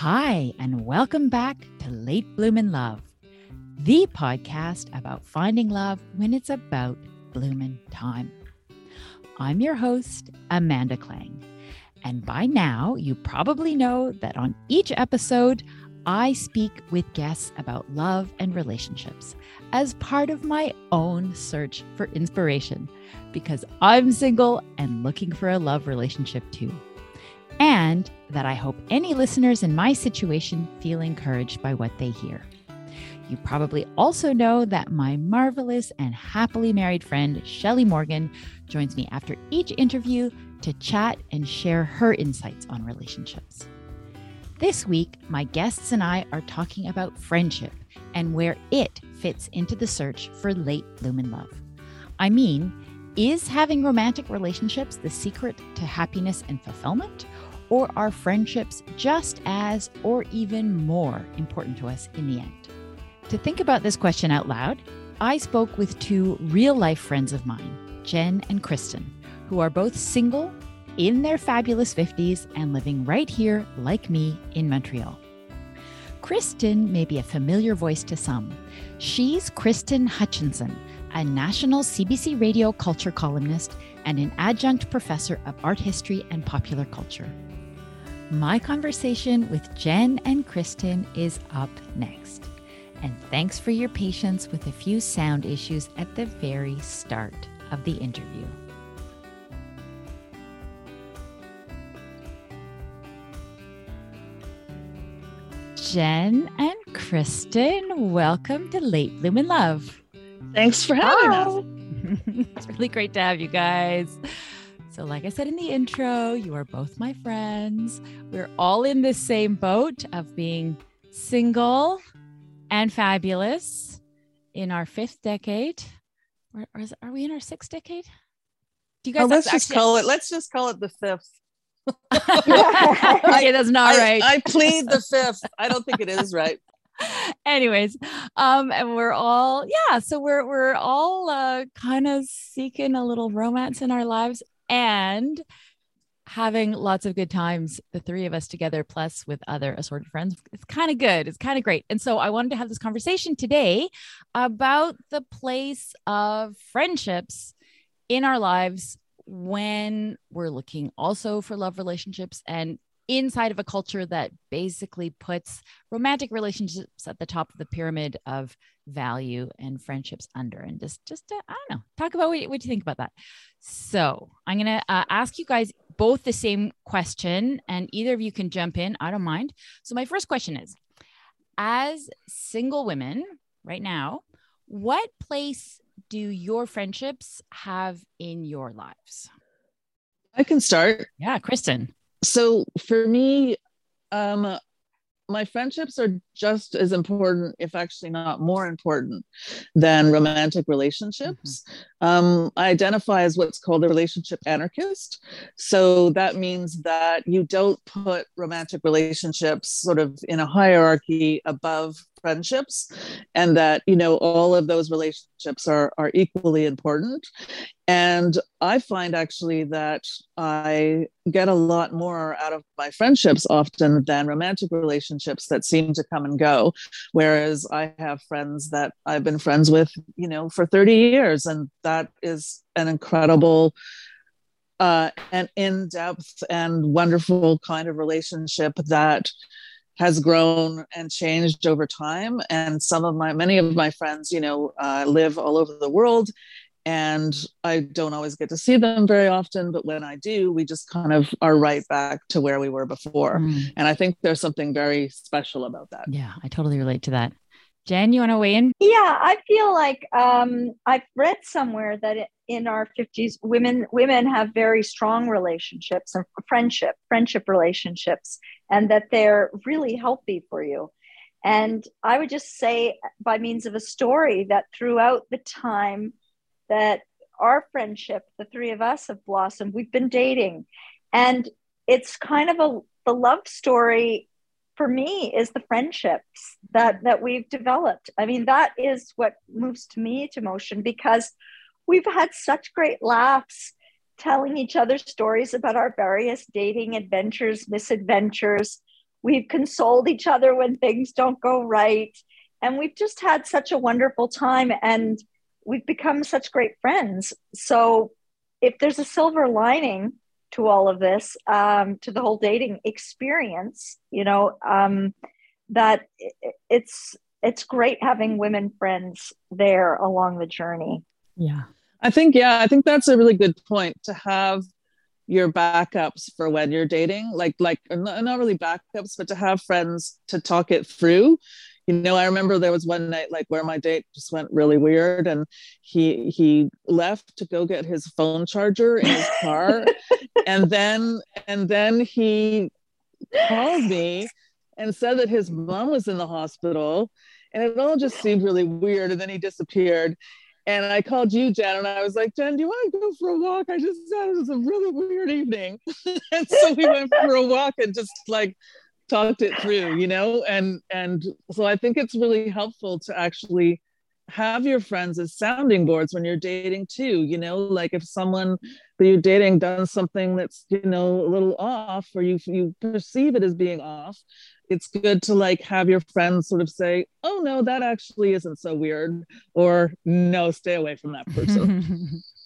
Hi, and welcome back to Late Bloomin' Love, the podcast about finding love when it's about bloomin' time. I'm your host, Amanda Klang. And by now, you probably know that on each episode, I speak with guests about love and relationships as part of my own search for inspiration because I'm single and looking for a love relationship too and that I hope any listeners in my situation feel encouraged by what they hear. You probably also know that my marvelous and happily married friend, Shelly Morgan, joins me after each interview to chat and share her insights on relationships. This week, my guests and I are talking about friendship and where it fits into the search for late bloomin' love. I mean, is having romantic relationships the secret to happiness and fulfillment? Or are friendships just as or even more important to us in the end? To think about this question out loud, I spoke with two real life friends of mine, Jen and Kristen, who are both single, in their fabulous 50s, and living right here, like me, in Montreal. Kristen may be a familiar voice to some. She's Kristen Hutchinson, a national CBC radio culture columnist and an adjunct professor of art history and popular culture. My conversation with Jen and Kristen is up next. And thanks for your patience with a few sound issues at the very start of the interview. Jen and Kristen, welcome to Late Bloomin' Love. Thanks for having us. it's really great to have you guys. So, like I said in the intro, you are both my friends. We're all in this same boat of being single and fabulous in our fifth decade. Or, or is, are we in our sixth decade? Do you guys? Oh, let's just call it. Let's just call it the fifth. okay, that's not I, right. I plead the fifth. I don't think it is right. anyways um and we're all yeah so we're we're all uh kind of seeking a little romance in our lives and having lots of good times, the three of us together, plus with other assorted friends. It's kind of good. It's kind of great. And so I wanted to have this conversation today about the place of friendships in our lives when we're looking also for love relationships and inside of a culture that basically puts romantic relationships at the top of the pyramid of value and friendships under. And just just to, i don't know. Talk about what, what you think about that. So i'm going to uh, ask you guys both the same question and either of you can jump in. I don't mind. So my first question is as single women right now what place do your friendships have in your lives? I can start. Yeah kristen so for me um my friendships are just as important if actually not more important than romantic relationships mm-hmm. Um, i identify as what's called a relationship anarchist. So that means that you don't put romantic relationships sort of in a hierarchy above friendships and that you know all of those relationships are are equally important. And i find actually that i get a lot more out of my friendships often than romantic relationships that seem to come and go. Whereas i have friends that i've been friends with you know for 30 years and that is an incredible uh, an in-depth and wonderful kind of relationship that has grown and changed over time. And some of my, many of my friends, you know, uh, live all over the world. And I don't always get to see them very often, but when I do, we just kind of are right back to where we were before. Mm. And I think there's something very special about that. Yeah, I totally relate to that. Jen, you want to weigh in? Yeah, I feel like um, I've read somewhere that in our 50s, women women have very strong relationships and friendship, friendship relationships, and that they're really healthy for you. And I would just say, by means of a story, that throughout the time that our friendship, the three of us have blossomed, we've been dating, and it's kind of a the love story for me is the friendships that that we've developed. I mean that is what moves to me to motion because we've had such great laughs telling each other stories about our various dating adventures misadventures. We've consoled each other when things don't go right. And we've just had such a wonderful time and we've become such great friends. So if there's a silver lining to all of this um, to the whole dating experience you know um, that it's it's great having women friends there along the journey. Yeah. I think yeah i think that's a really good point to have your backups for when you're dating. Like like not, not really backups but to have friends to talk it through you know i remember there was one night like where my date just went really weird and he he left to go get his phone charger in his car and then and then he called me and said that his mom was in the hospital and it all just seemed really weird and then he disappeared and I called you, Jen, and I was like, Jen, do you want to go for a walk? I just said it was a really weird evening. and so we went for a walk and just like talked it through, you know? And and so I think it's really helpful to actually have your friends as sounding boards when you're dating too, you know, like if someone that you're dating does something that's, you know, a little off or you you perceive it as being off, it's good to like have your friends sort of say, "Oh no, that actually isn't so weird," or "No, stay away from that person."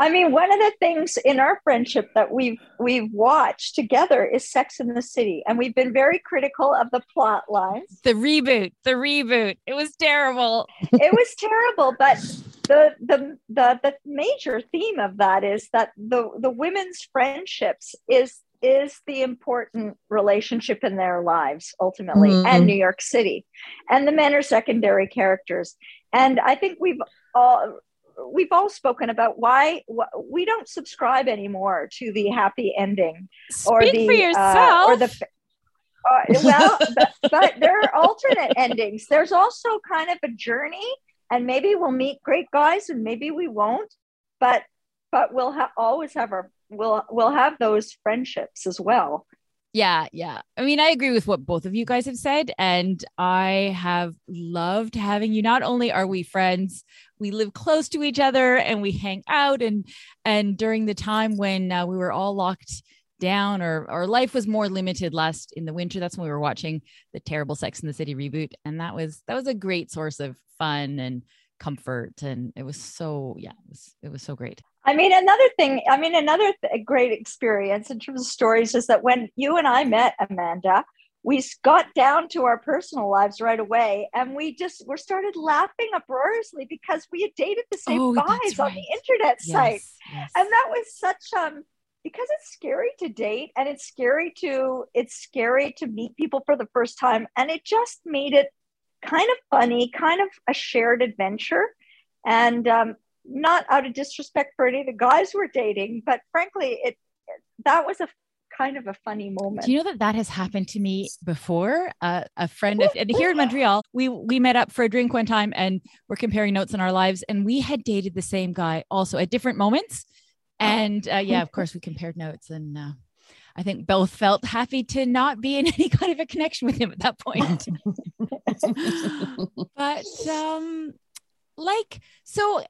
I mean, one of the things in our friendship that we've we've watched together is Sex in the City, and we've been very critical of the plot lines. The reboot, the reboot, it was terrible. it was terrible, but the, the the the major theme of that is that the the women's friendships is is the important relationship in their lives ultimately mm-hmm. and New York City. And the men are secondary characters. And I think we've all we've all spoken about why we don't subscribe anymore to the happy ending Speak or the for yourself. Uh, or the uh, well, but, but there are alternate endings. There's also kind of a journey, and maybe we'll meet great guys, and maybe we won't. But but we'll ha- always have our we'll we'll have those friendships as well yeah yeah. I mean i agree with what both of you guys have said and i have loved having you. Not only are we friends we live close to each other and we hang out and and during the time when uh, we were all locked down or or life was more limited last in the winter that's when we were watching the terrible sex in the city reboot and that was that was a great source of fun and comfort and it was so yeah it was it was so great I mean, another thing, I mean, another th- great experience in terms of stories is that when you and I met, Amanda, we got down to our personal lives right away and we just were started laughing uproariously because we had dated the same oh, guys right. on the internet yes, site. Yes. And that was such um because it's scary to date and it's scary to it's scary to meet people for the first time and it just made it kind of funny, kind of a shared adventure. And um, not out of disrespect for any of the guys we're dating, but frankly, it that was a kind of a funny moment. Do you know that that has happened to me before? Uh, a friend of, here in Montreal, we we met up for a drink one time, and we're comparing notes in our lives, and we had dated the same guy also at different moments, and uh, yeah, of course, we compared notes, and uh, I think both felt happy to not be in any kind of a connection with him at that point. but um, like so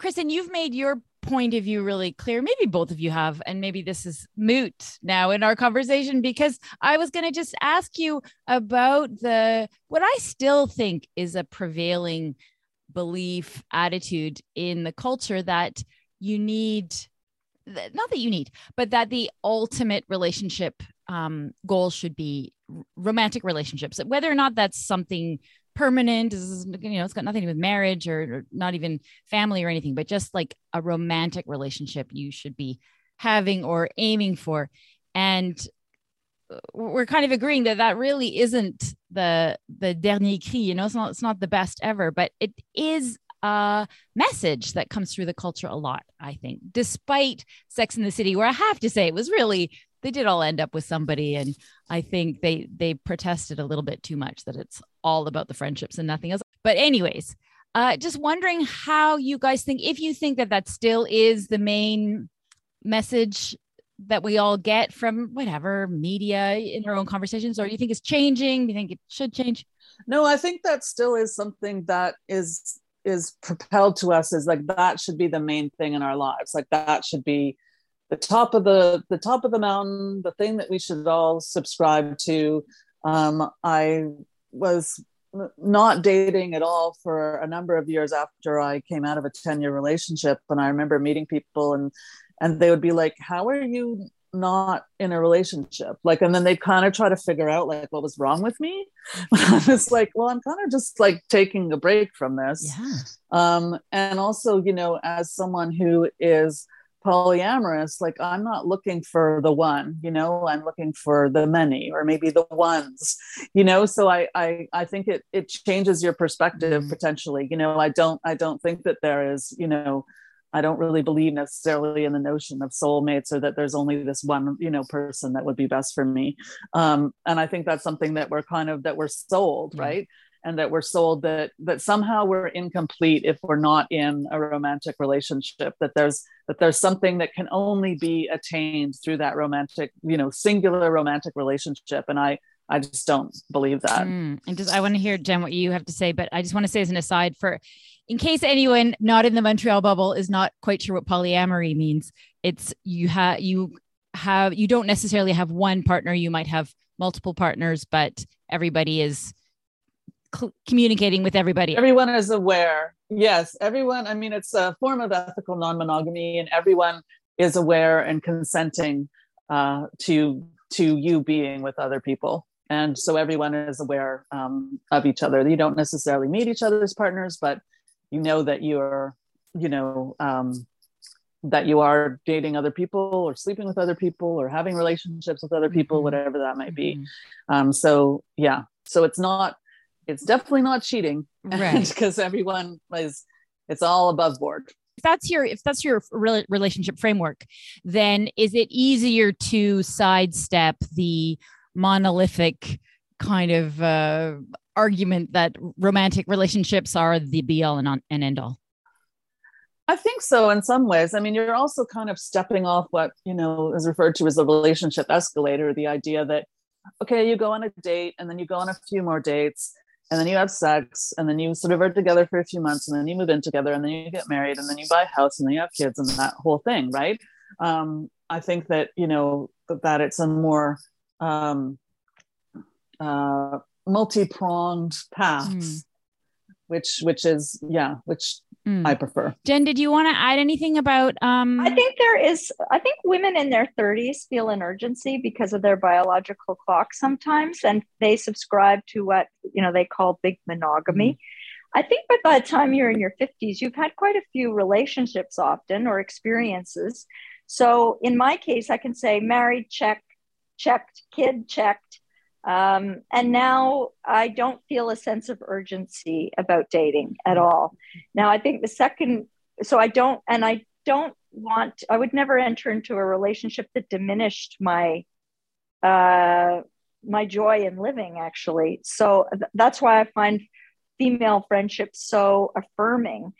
Kristen, you've made your point of view really clear. Maybe both of you have, and maybe this is moot now in our conversation because I was going to just ask you about the what I still think is a prevailing belief attitude in the culture that you need not that you need but that the ultimate relationship um, goal should be romantic relationships whether or not that's something permanent is you know it's got nothing to do with marriage or, or, not even family or anything but just like a romantic relationship you should be having or aiming for. And uh, we're kind of agreeing that that really isn't the the dernier cri you know it's not it's not the best ever but it is a message that comes through the culture a lot i think despite sex in the city where i have to say it was really they did all end up with somebody and i think they they protested a little bit too much that it's all about the friendships and nothing else. But anyways uh just wondering how you guys think if you think that that still is the main message that we all get from whatever media in our own conversations or do you think it's changing? Do you think it should change? No i think that still is something that is is propelled to us as like that should be the main thing in our lives. Like that should be the top of the the top of the mountain, the thing that we should all subscribe to. Um, I was not dating at all for a number of years after I came out of a 10 year relationship. And I remember meeting people and and they would be like, How are you not in a relationship? Like, and then they'd kind of try to figure out like what was wrong with me. I was like, well, I'm kind of just like taking a break from this. Yeah. Um, and also, you know, as someone who is polyamorous like i'm not looking for the one you know? I'm looking for the many or maybe the ones you know? So i i, I think it it changes your perspective mm-hmm. potentially you know? I don't i don't think that there is you know i don't really believe necessarily in the notion of soulmates or that there's only this one you know person that would be best for me. Um and i think that's something that we're kind of that we're sold mm-hmm. right and that we're sold that that somehow we're incomplete if we're not in a romantic relationship that there's that there's something that can only be attained through that romantic you know singular romantic relationship. And i i just don't believe that. Mm, and just i want to hear jen what you have to say but i just want to say as an aside for in case anyone not in the montreal bubble is not quite sure what polyamory means it's you have you have you don't necessarily have one partner you might have multiple partners but everybody is cl- communicating with everybody. Everyone is aware. Yes, everyone. I mean, it's a form of ethical non monogamy, and everyone is aware and consenting uh, to to you being with other people. And so everyone is aware um, of each other. You don't necessarily meet each other's partners, but you know that you're, you know, um, that you are dating other people or sleeping with other people or having relationships with other people, mm-hmm. whatever that might be. Mm-hmm. Um, so yeah, so it's not it's definitely not cheating. Right. Because everyone is it's all above board. If that's your if that's your relationship framework then is it easier to sidestep the monolithic kind of uh, argument that romantic relationships are the be all and, on, and end all I think so in some ways. I mean, you're also kind of stepping off what, you know, is referred to as a relationship escalator, the idea that, okay, you go on a date and then you go on a few more dates and then you have sex and then you sort of are together for a few months and then you move in together and then you get married and then you buy a house and then you have kids and that whole thing right um, i think that you know that it's a more um, uh, multi-pronged path mm. which which is yeah which Mm. I prefer. Jen, did you want to add anything about? Um... I think there is. I think women in their 30s feel an urgency because of their biological clock sometimes, and they subscribe to what you know they call big monogamy. Mm. I think by the time you're in your 50s, you've had quite a few relationships often or experiences. So in my case, I can say married, check, checked, kid, checked, um, and now I don't feel a sense of urgency about dating at all. Now, I think the second, so I don't, and I don't want, I would never enter into a relationship that diminished my, uh, my joy in living actually. So th- that's why I find female friendships so affirming.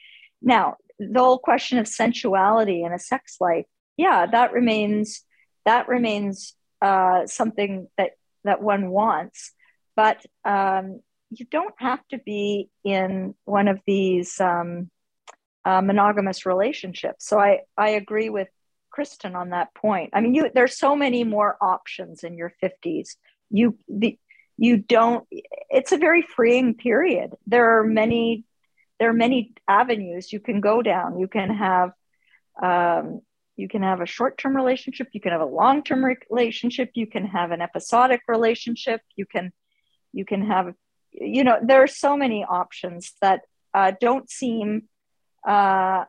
Now, the whole question of sensuality and a sex life, yeah, that remains, that remains uh, something that that one wants. But um, you don't have to be in one of these um, uh, monogamous relationships. So I, I agree with Kristen on that point. I mean, you there's so many more options in your 50s. You the you don't it's a very freeing period. There are many there are many avenues you can go down. You can have um, you can have a short-term relationship you can have a long-term relationship you can have an episodic relationship you can you can have you know there are so many options that uh, don't seem uh,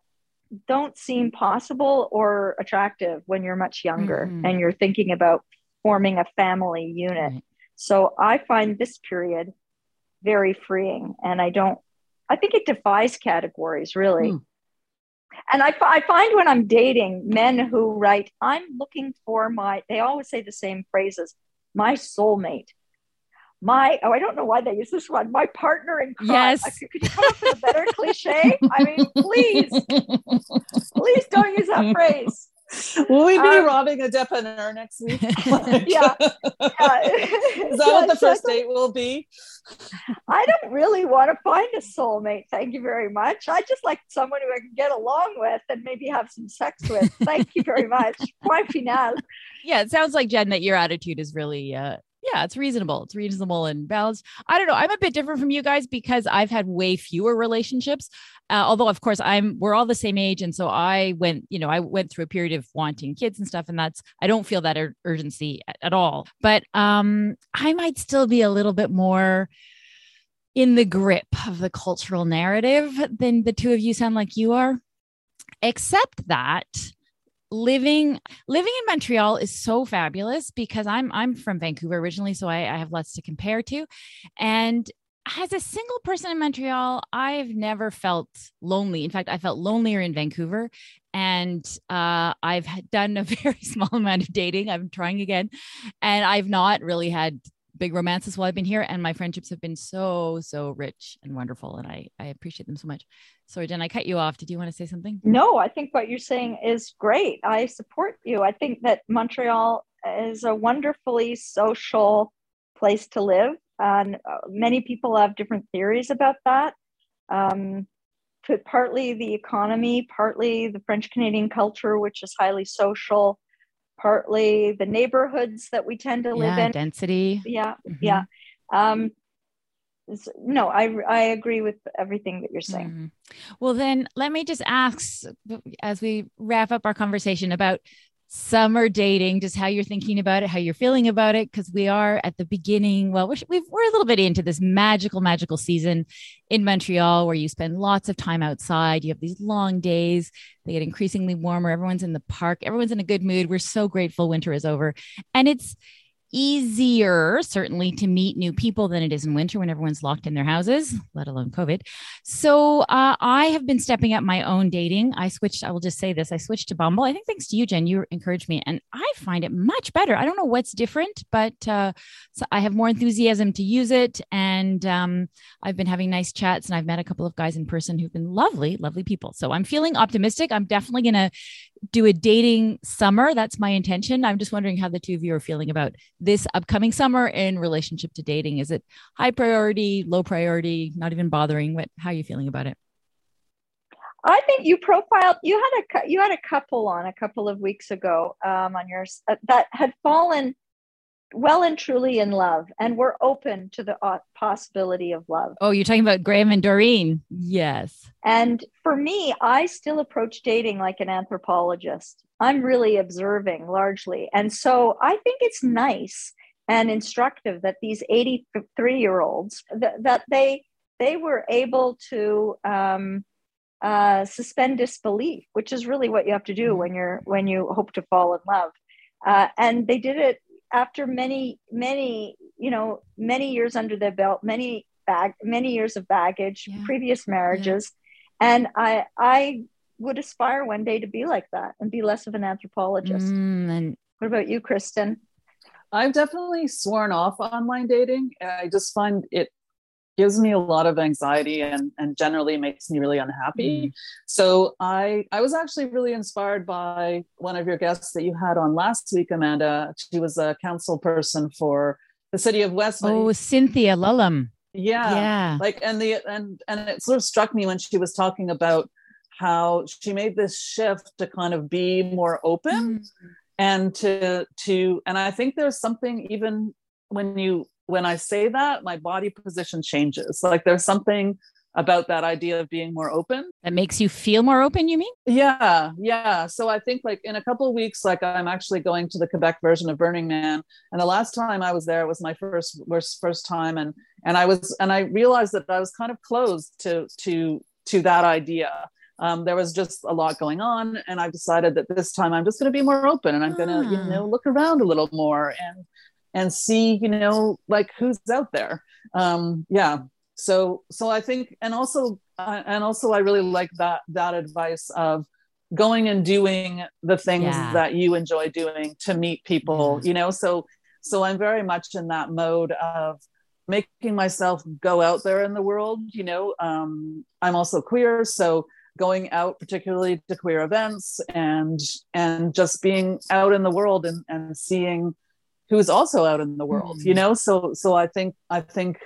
don't seem possible or attractive when you're much younger mm-hmm. and you're thinking about forming a family unit right. so i find this period very freeing and i don't i think it defies categories really mm and I, I find when I'm dating men who write, I'm looking for my, they always say the same phrases, my soulmate. My, oh, I don't know why they use this one, my partner in crime. Yes. Uh, could you come up with a better cliche? I mean, please, please don't use that phrase. Will we be um, robbing a dépanneur next week? yeah. yeah. Is that yeah, what the first date will be? I don't really want to find a soulmate. Thank you very much. I just like someone who I can get along with and maybe have some sex with. Thank you very much. Point final. Yeah, it sounds like Jen that your attitude is really uh, yeah, it's reasonable. It's reasonable and balanced. I don't know. I'm a bit different from you guys because I've had way fewer relationships. Uh, although, of course, I'm we're all the same age, and so I went, you know, I went through a period of wanting kids and stuff, and that's I don't feel that ur- urgency at, at all. But um, I might still be a little bit more in the grip of the cultural narrative than the two of you sound like you are, except that living living in Montreal is so fabulous because I'm I'm from Vancouver originally, so I, I have lots to compare to. And as a single person in Montreal, I've never felt lonely. In fact, I felt lonelier in Vancouver. And uh, I've done a very small amount of dating. I'm trying again. And I've not really had big romances while I've been here. And my friendships have been so, so rich and wonderful. And I, I appreciate them so much. Sorry, Jen, I cut you off. Did you want to say something? No, I think what you're saying is great. I support you. I think that Montreal is a wonderfully social place to live. And uh, many people have different theories about that. Um, partly the economy, partly the French Canadian culture, which is highly social, partly the neighborhoods that we tend to live yeah, in. Density. Yeah, mm-hmm. yeah. Um, no, I I agree with everything that you're saying. Mm-hmm. Well, then let me just ask as we wrap up our conversation about summer dating, just how you're thinking about it, how you're feeling about it, because we are at the beginning. Well, we're, we are a little bit into this magical, magical season in Montreal where you spend lots of time outside. You have these long days, they get increasingly warmer. Everyone's in the park, everyone's in a good mood. We're so grateful winter is over. And it's, easier, certainly, to meet new people than it is in winter when everyone's locked in their houses, let alone COVID. So uh, I have been stepping up my own dating. I switched, I will just say this I switched to Bumble. I think thanks to you, Jen, you encouraged me, and I find it much better. I don't know what's different, but uh, so I have more enthusiasm to use it. And um, I've been having nice chats, and I've met a couple of guys in person who've been lovely, lovely people. So I'm feeling optimistic. I'm definitely going to do a dating summer. That's my intention. I'm just wondering how the two of you are feeling about this upcoming summer in relationship to dating. Is it high priority, low priority, not even bothering? What how are you feeling about it? I think you profiled you had a you had a couple on a couple of weeks ago um, on yours uh, that had fallen well and truly in love and we're open to the uh, possibility of love. Oh, you're talking about Graham and Doreen. Yes. And for me, I still approach dating like an anthropologist. I'm really observing largely. And so I think it's nice and instructive that these 83 year olds that, that they they were able to um, uh, suspend disbelief, which is really what you have to do mm-hmm. when you're when you hope to fall in love. Uh, and they did it after many many you know many years under their belt many bag many years of baggage yeah. previous marriages yeah. and i i would aspire one day to be like that and be less of an anthropologist mm, and what about you kristen i've definitely sworn off online dating i just find it gives me a lot of anxiety and, and generally makes me really unhappy. Mm. So I I was actually really inspired by one of your guests that you had on last week, Amanda. She was a council person for the city of Westmount. Oh, Cynthia Lulham. Yeah. Yeah. Like and the and and it sort of struck me when she was talking about how she made this shift to kind of be more open mm. and to to and I think there's something even when you when I say that, my body position changes. Like there's something about that idea of being more open. That makes you feel more open you mean? Yeah yeah. So i think like in a couple of weeks like i'm actually going to the quebec version of burning man. And the last time i was there was my first first first time. And and i was and i realized that i was kind of closed to to to that idea. Um, there was just a lot going on. And i've decided that this time i'm just going to be more open and i'm going to you ah. know look around a little more. And and see you know like who's out there um yeah so so i think and also uh, and also i really like that that advice of going and doing the things yeah. that you enjoy doing to meet people yeah. you know so so i'm very much in that mode of making myself go out there in the world you know um i'm also queer so going out particularly to queer events and and just being out in the world and, and seeing who's also out in the world mm. you know so so i think i think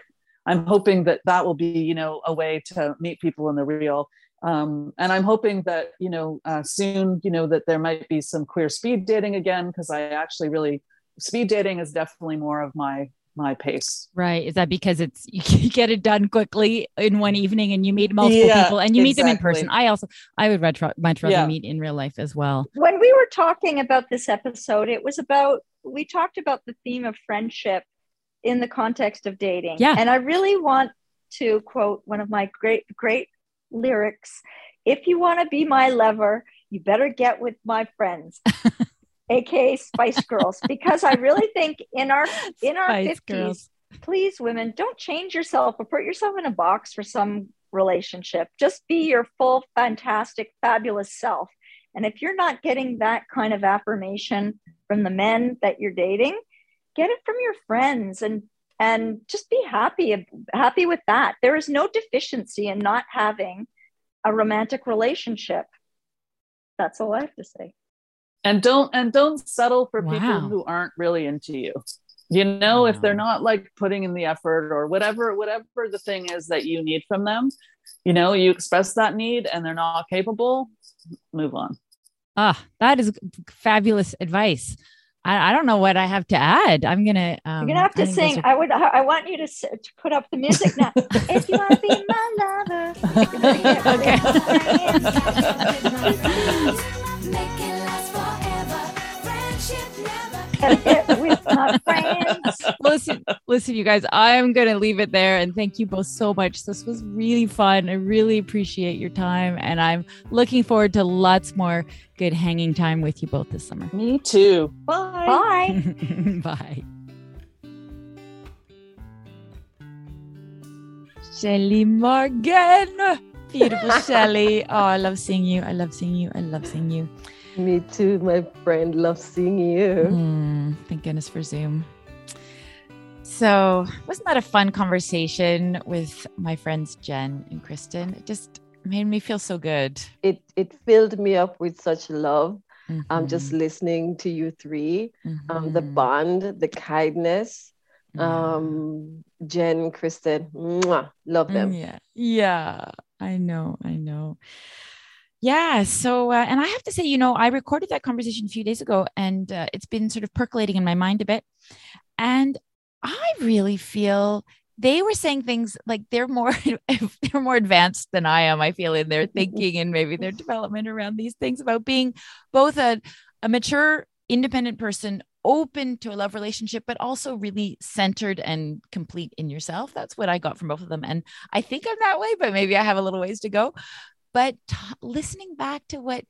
i'm hoping that that will be you know a way to meet people in the real um, and i'm hoping that you know uh, soon you know that there might be some queer speed dating again because i actually really speed dating is definitely more of my my pace. Right. Is that because it's you get it done quickly in one evening and you meet multiple yeah, people and you meet them in person? I also I would much rather yeah. meet in real life as well. When we were talking about this episode, it was about we talked about the theme of friendship in the context of dating. Yeah. And I really want to quote one of my great great lyrics. If you want to be my lover, you better get with my friends. aka Spice Girls, because I really think in our in our fifties, please women, don't change yourself or put yourself in a box for some relationship. Just be your full, fantastic, fabulous self. And if you're not getting that kind of affirmation from the men that you're dating, get it from your friends and and just be happy happy with that. There is no deficiency in not having a romantic relationship. That's all I have to say and don't and don't settle for wow. people who aren't really into you you know wow. if they're not like putting in the effort or whatever whatever the thing is that you need from them you know you express that need and they're not capable move on ah that is fabulous advice I, I don't know what I have to add. I'm gonna. Um, You're gonna have to sing. Are... I would. I want you to, to put up the music now. if you want to be my lover. with my friends. Listen, listen, you guys, I'm going to leave it there. And thank you both so much. This was really fun. I really appreciate your time. And I'm looking forward to lots more good hanging time with you both this summer. Me too. Bye. Bye. Bye. Shelly Morgan. Beautiful Shelly. Oh, I love seeing you. I love seeing you. I love seeing you. Me too, my friend. Love seeing you. Mm, thank goodness for Zoom. So, wasn't that a fun conversation with my friends Jen and Kristen? It just made me feel so good. It it filled me up with such love. Mm-hmm. I'm just listening to you 3 mm-hmm. um, the bond, the kindness. Um, Jen, Kristen, mwah, love them. Yeah, yeah, I know, I know. Yeah. So, uh, and I have to say, you know, I recorded that conversation a few days ago and uh, it's been sort of percolating in my mind a bit. And I really feel they were saying things like they're more they're more advanced than I am. I feel in their thinking and maybe their development around these things about being both a, a mature, independent person, open to a love relationship, but also really centered and complete in yourself. That's what I got from both of them. And I think I'm that way, but maybe I have a little ways to go but t- listening back to what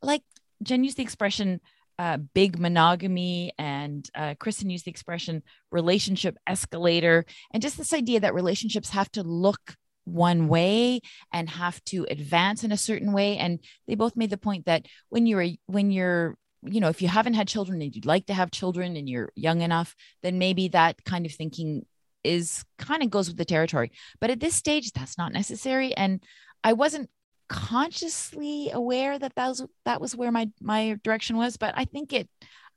like jen used the expression uh, big monogamy and uh, kristen used the expression relationship escalator and just this idea that relationships have to look one way and have to advance in a certain way. And they both made the point that when you're when you're you know if you haven't had children and you'd like to have children and you're young enough then maybe that kind of thinking is kind of goes with the territory. But at this stage that's not necessary. And i wasn't consciously aware that that was that was where my my direction was but i think it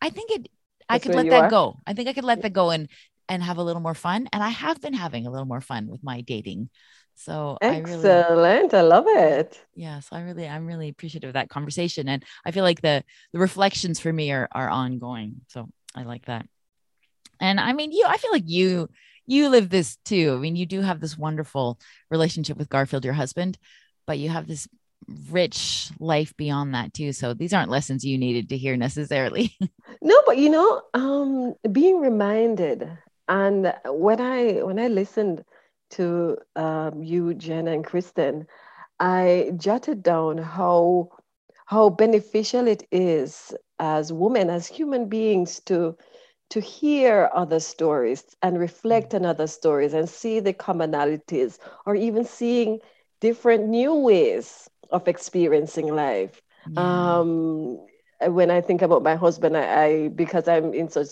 i think it i could let that are? go. I think i could let that go and and have a little more fun and i have been having a little more fun with my dating. So excellent I, really, I love it. Yes i really i'm really appreciative of that conversation and i feel like the the reflections for me are are ongoing so i like that. And i mean you i feel like you you live this too. I mean you do have this wonderful relationship with garfield your husband but you have this rich life beyond that too so these aren't lessons you needed to hear necessarily no but you know um being reminded and when i when i listened to um, you jen and kristen i jotted down how how beneficial it is as women as human beings to to hear other stories and reflect mm. on other stories and see the commonalities or even seeing different new ways of experiencing life. Yeah. Um, when I think about my husband, I, I because I'm in such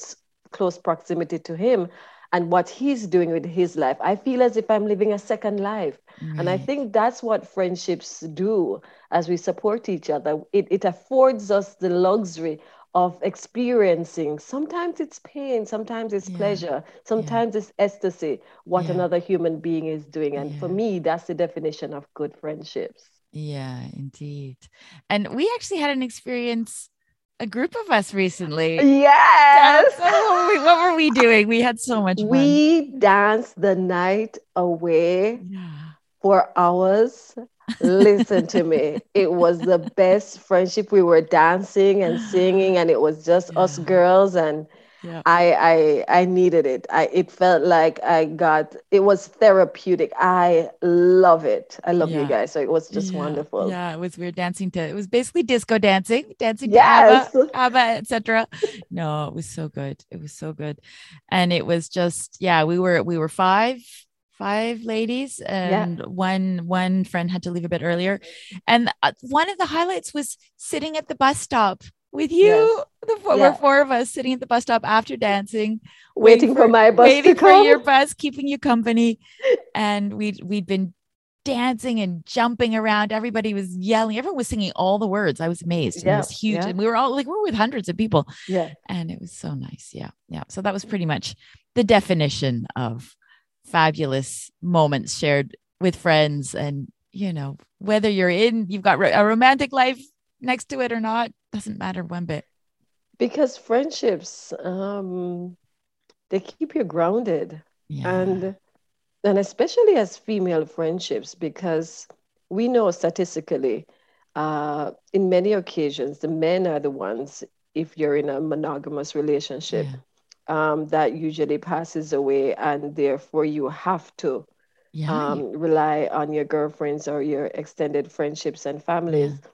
close proximity to him, and what he's doing with his life. I feel as if I'm living a second life. Right. And I think that's what friendships do as we support each other. It, it affords us the luxury of experiencing. Sometimes it's pain, sometimes it's yeah. pleasure, sometimes yeah. it's ecstasy, what yeah. another human being is doing. And for me, that's the definition of good friendships. Yeah, indeed. And we actually had an experience a group of us recently. Yes. So what, were we, what, were we, doing? We had so much fun. We danced the night away yeah. for hours. Listen to me. It was the best friendship. We were dancing and singing, and it was just yeah. us girls. And yeah. I, I I needed it. I it felt like I got it was therapeutic. I love it. I love yeah. you guys. So it was just wonderful. Yeah, it was we were dancing to it was basically disco dancing, dancing yes. to ABBA, ABBA etc. No, it was so good. It was so good. And it was just, yeah, we were we were five five ladies and yeah. one one friend had to leave a bit earlier and uh, one of the highlights was sitting at the bus stop with you. Yes. The four, yeah. four of us sitting at the bus stop after dancing, waiting, waiting for, for, my bus, waiting for your bus, keeping you company, and we'd we'd been dancing and jumping around. Everybody was yelling. Everyone was singing all the words. I was amazed. Yeah. It was huge, yeah. and we were all like we were with hundreds of people. Yeah, and it was so nice. Yeah, yeah. So that was pretty much the definition of fabulous moments shared with friends and you know whether you're in you've got a romantic life next to it or not doesn't matter one bit because friendships um they keep you grounded yeah. and and especially as female friendships because we know statistically uh in many occasions the men are the ones if you're in a monogamous relationship yeah. Um, that usually passes away and therefore you have to yeah. um, rely on your girlfriends or your extended friendships and families yeah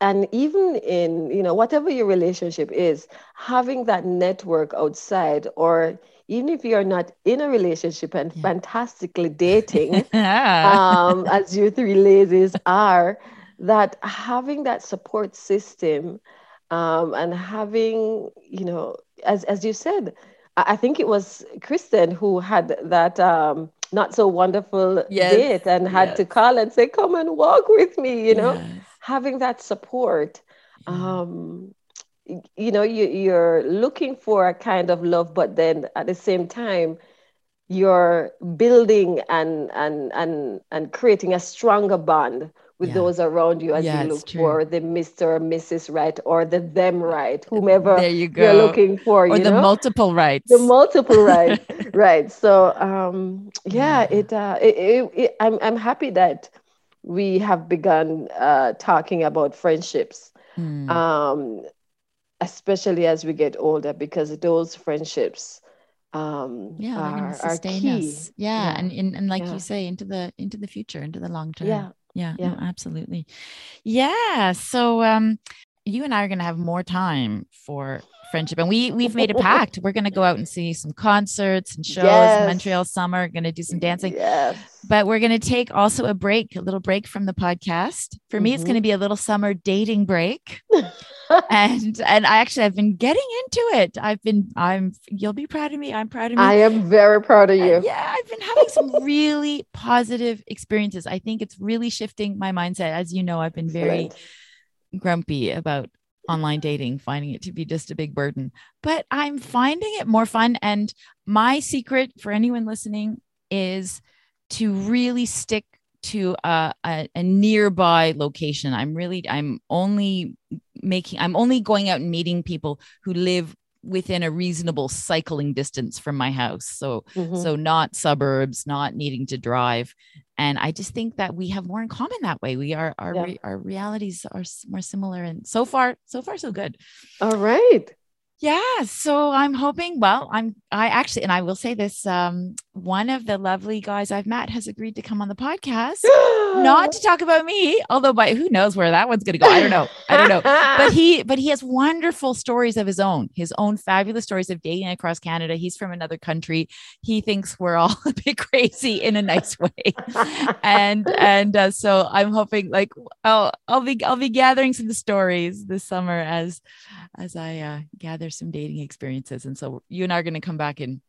and even in you know whatever your relationship is having that network outside or even if you're not in a relationship and yeah. fantastically dating um, as you three ladies are that having that support system um, and having you know as, as you said I think it was Kristen who had that um, not so wonderful yes. date and had yes. to call and say, "Come and walk with me," you know. Yes having that support um, you know you, you're looking for a kind of love but then at the same time you're building and and and and creating a stronger bond with yeah. those around you as yeah, you look for the Mr. or Mrs. Right or the them right, whomever there you go. you're looking for. Or you the know? multiple rights. The multiple rights. right. So um yeah, yeah. it uh it, it, it, I'm I'm happy that we have begun uh, talking about friendships, mm. um, especially as we get older, because those friendships um, yeah, are, sustain key. us. Yeah, yeah. and and, and like yeah. you say, into the into the future, into the long term. Yeah, yeah, yeah, no, absolutely. Yeah. So um, you and I are going to have more time for friendship. And we we've made a pact. We're going to go out and see some concerts and shows yes. montreal summer going to do some dancing. Yes. but we're going to take also a break a little break from the podcast. For mm-hmm. me it's going to mm-hmm. be a little summer dating break. And and i actually i've been getting into it. I've been i'm you'll be proud of me. I'm proud of me. I am very proud of you. uh, yeah i've been having some really positive experiences. I think it's really shifting my mindset. As you know i've been very Excellent grumpy about online dating, finding it to be just a big burden. But I'm finding it more fun. And my secret for anyone listening is to really stick to a, a, a, nearby location. I'm really, I'm only making, I'm only going out and meeting people who live within a reasonable cycling distance from my house. So, mm-hmm. so not suburbs, not needing to drive. And I just think that we have more in common that way. We are, our, yeah. our realities are more similar. And so far, so far, so good. All right. Yeah. So I'm hoping, well, I'm, I actually, and I will say this um, one of the lovely guys I've met has agreed to come on the podcast, not to talk about me, although by who knows where that one's going to go. I don't know. I don't know. but he, but he has wonderful stories of his own, his own fabulous stories of dating across Canada. He's from another country. He thinks we're all a bit crazy in a nice way. and, and uh, so I'm hoping like, I'll, I'll be, I'll be gathering some stories this summer as, as I uh, gather some dating experiences. And so you and I are going to come back in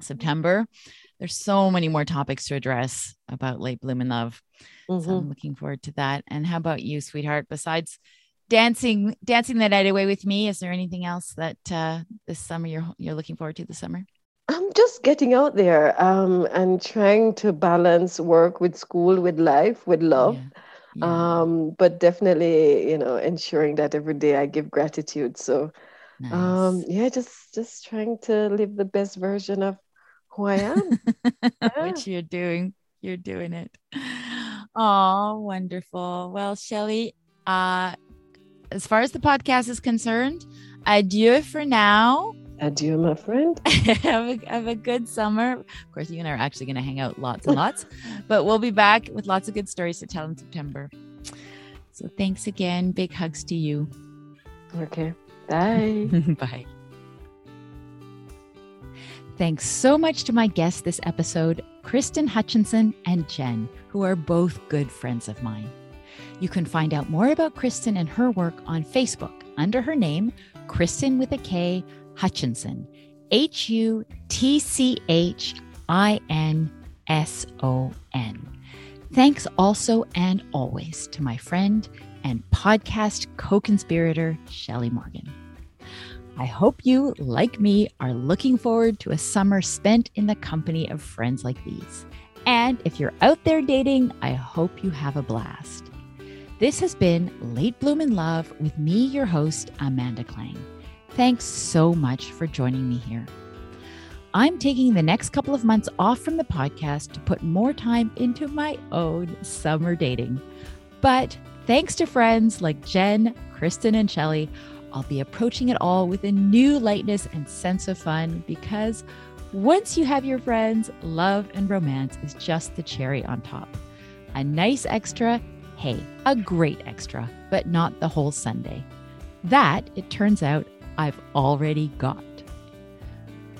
September, there's so many more topics to address about late bloomin' love. Mm-hmm. So I'm looking forward to that. And how about you, sweetheart? Besides dancing, dancing the night away with me, is there anything else that uh, this summer you're you're looking forward to this summer? I'm just getting out there um, and trying to balance work with school, with life, with love. Yeah. Yeah. Um, but definitely, you know, ensuring that every day I give gratitude. So, nice. um, yeah, just just trying to live the best version of who I am. yeah. Which you're doing. You're doing it. Oh, wonderful. Well, Shelly, uh, as far as the podcast is concerned, adieu for now. Adieu, my friend. have, a, have a good summer. Of course, you and I are actually going to hang out lots and lots, but we'll be back with lots of good stories to tell in September. So thanks again. Big hugs to you. Okay. Bye. Bye. Thanks so much to my guests this episode, Kristen Hutchinson and Jen, who are both good friends of mine. You can find out more about Kristen and her work on Facebook under her name, Kristen with a K Hutchinson, H U T C H I N S O N. Thanks also and always to my friend and podcast co conspirator, Shelly Morgan. I hope you, like me, are looking forward to a summer spent in the company of friends like these. And if you're out there dating, I hope you have a blast. This has been Late Bloomin' Love with me, your host, Amanda Klang. Thanks so much for joining me here. I'm taking the next couple of months off from the podcast to put more time into my own summer dating. But thanks to friends like Jen, Kristen, and Shelly, I'll be approaching it all with a new lightness and sense of fun because once you have your friends, love and romance is just the cherry on top. A nice extra, hey, a great extra, but not the whole sundae. That, it turns out, I've already got.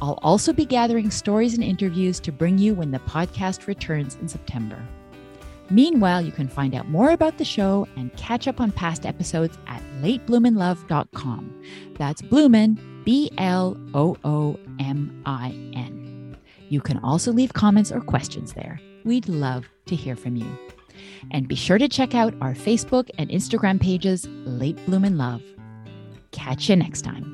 I'll also be gathering stories and interviews to bring you when the podcast returns in September. Meanwhile, you can find out more about the show and catch up on past episodes at latebloominlove.com. That's Bloomin, B L O O M I N. You can also leave comments or questions there. We'd love to hear from you. And be sure to check out our Facebook and Instagram pages, Late Bloomin' Love. Catch you next time.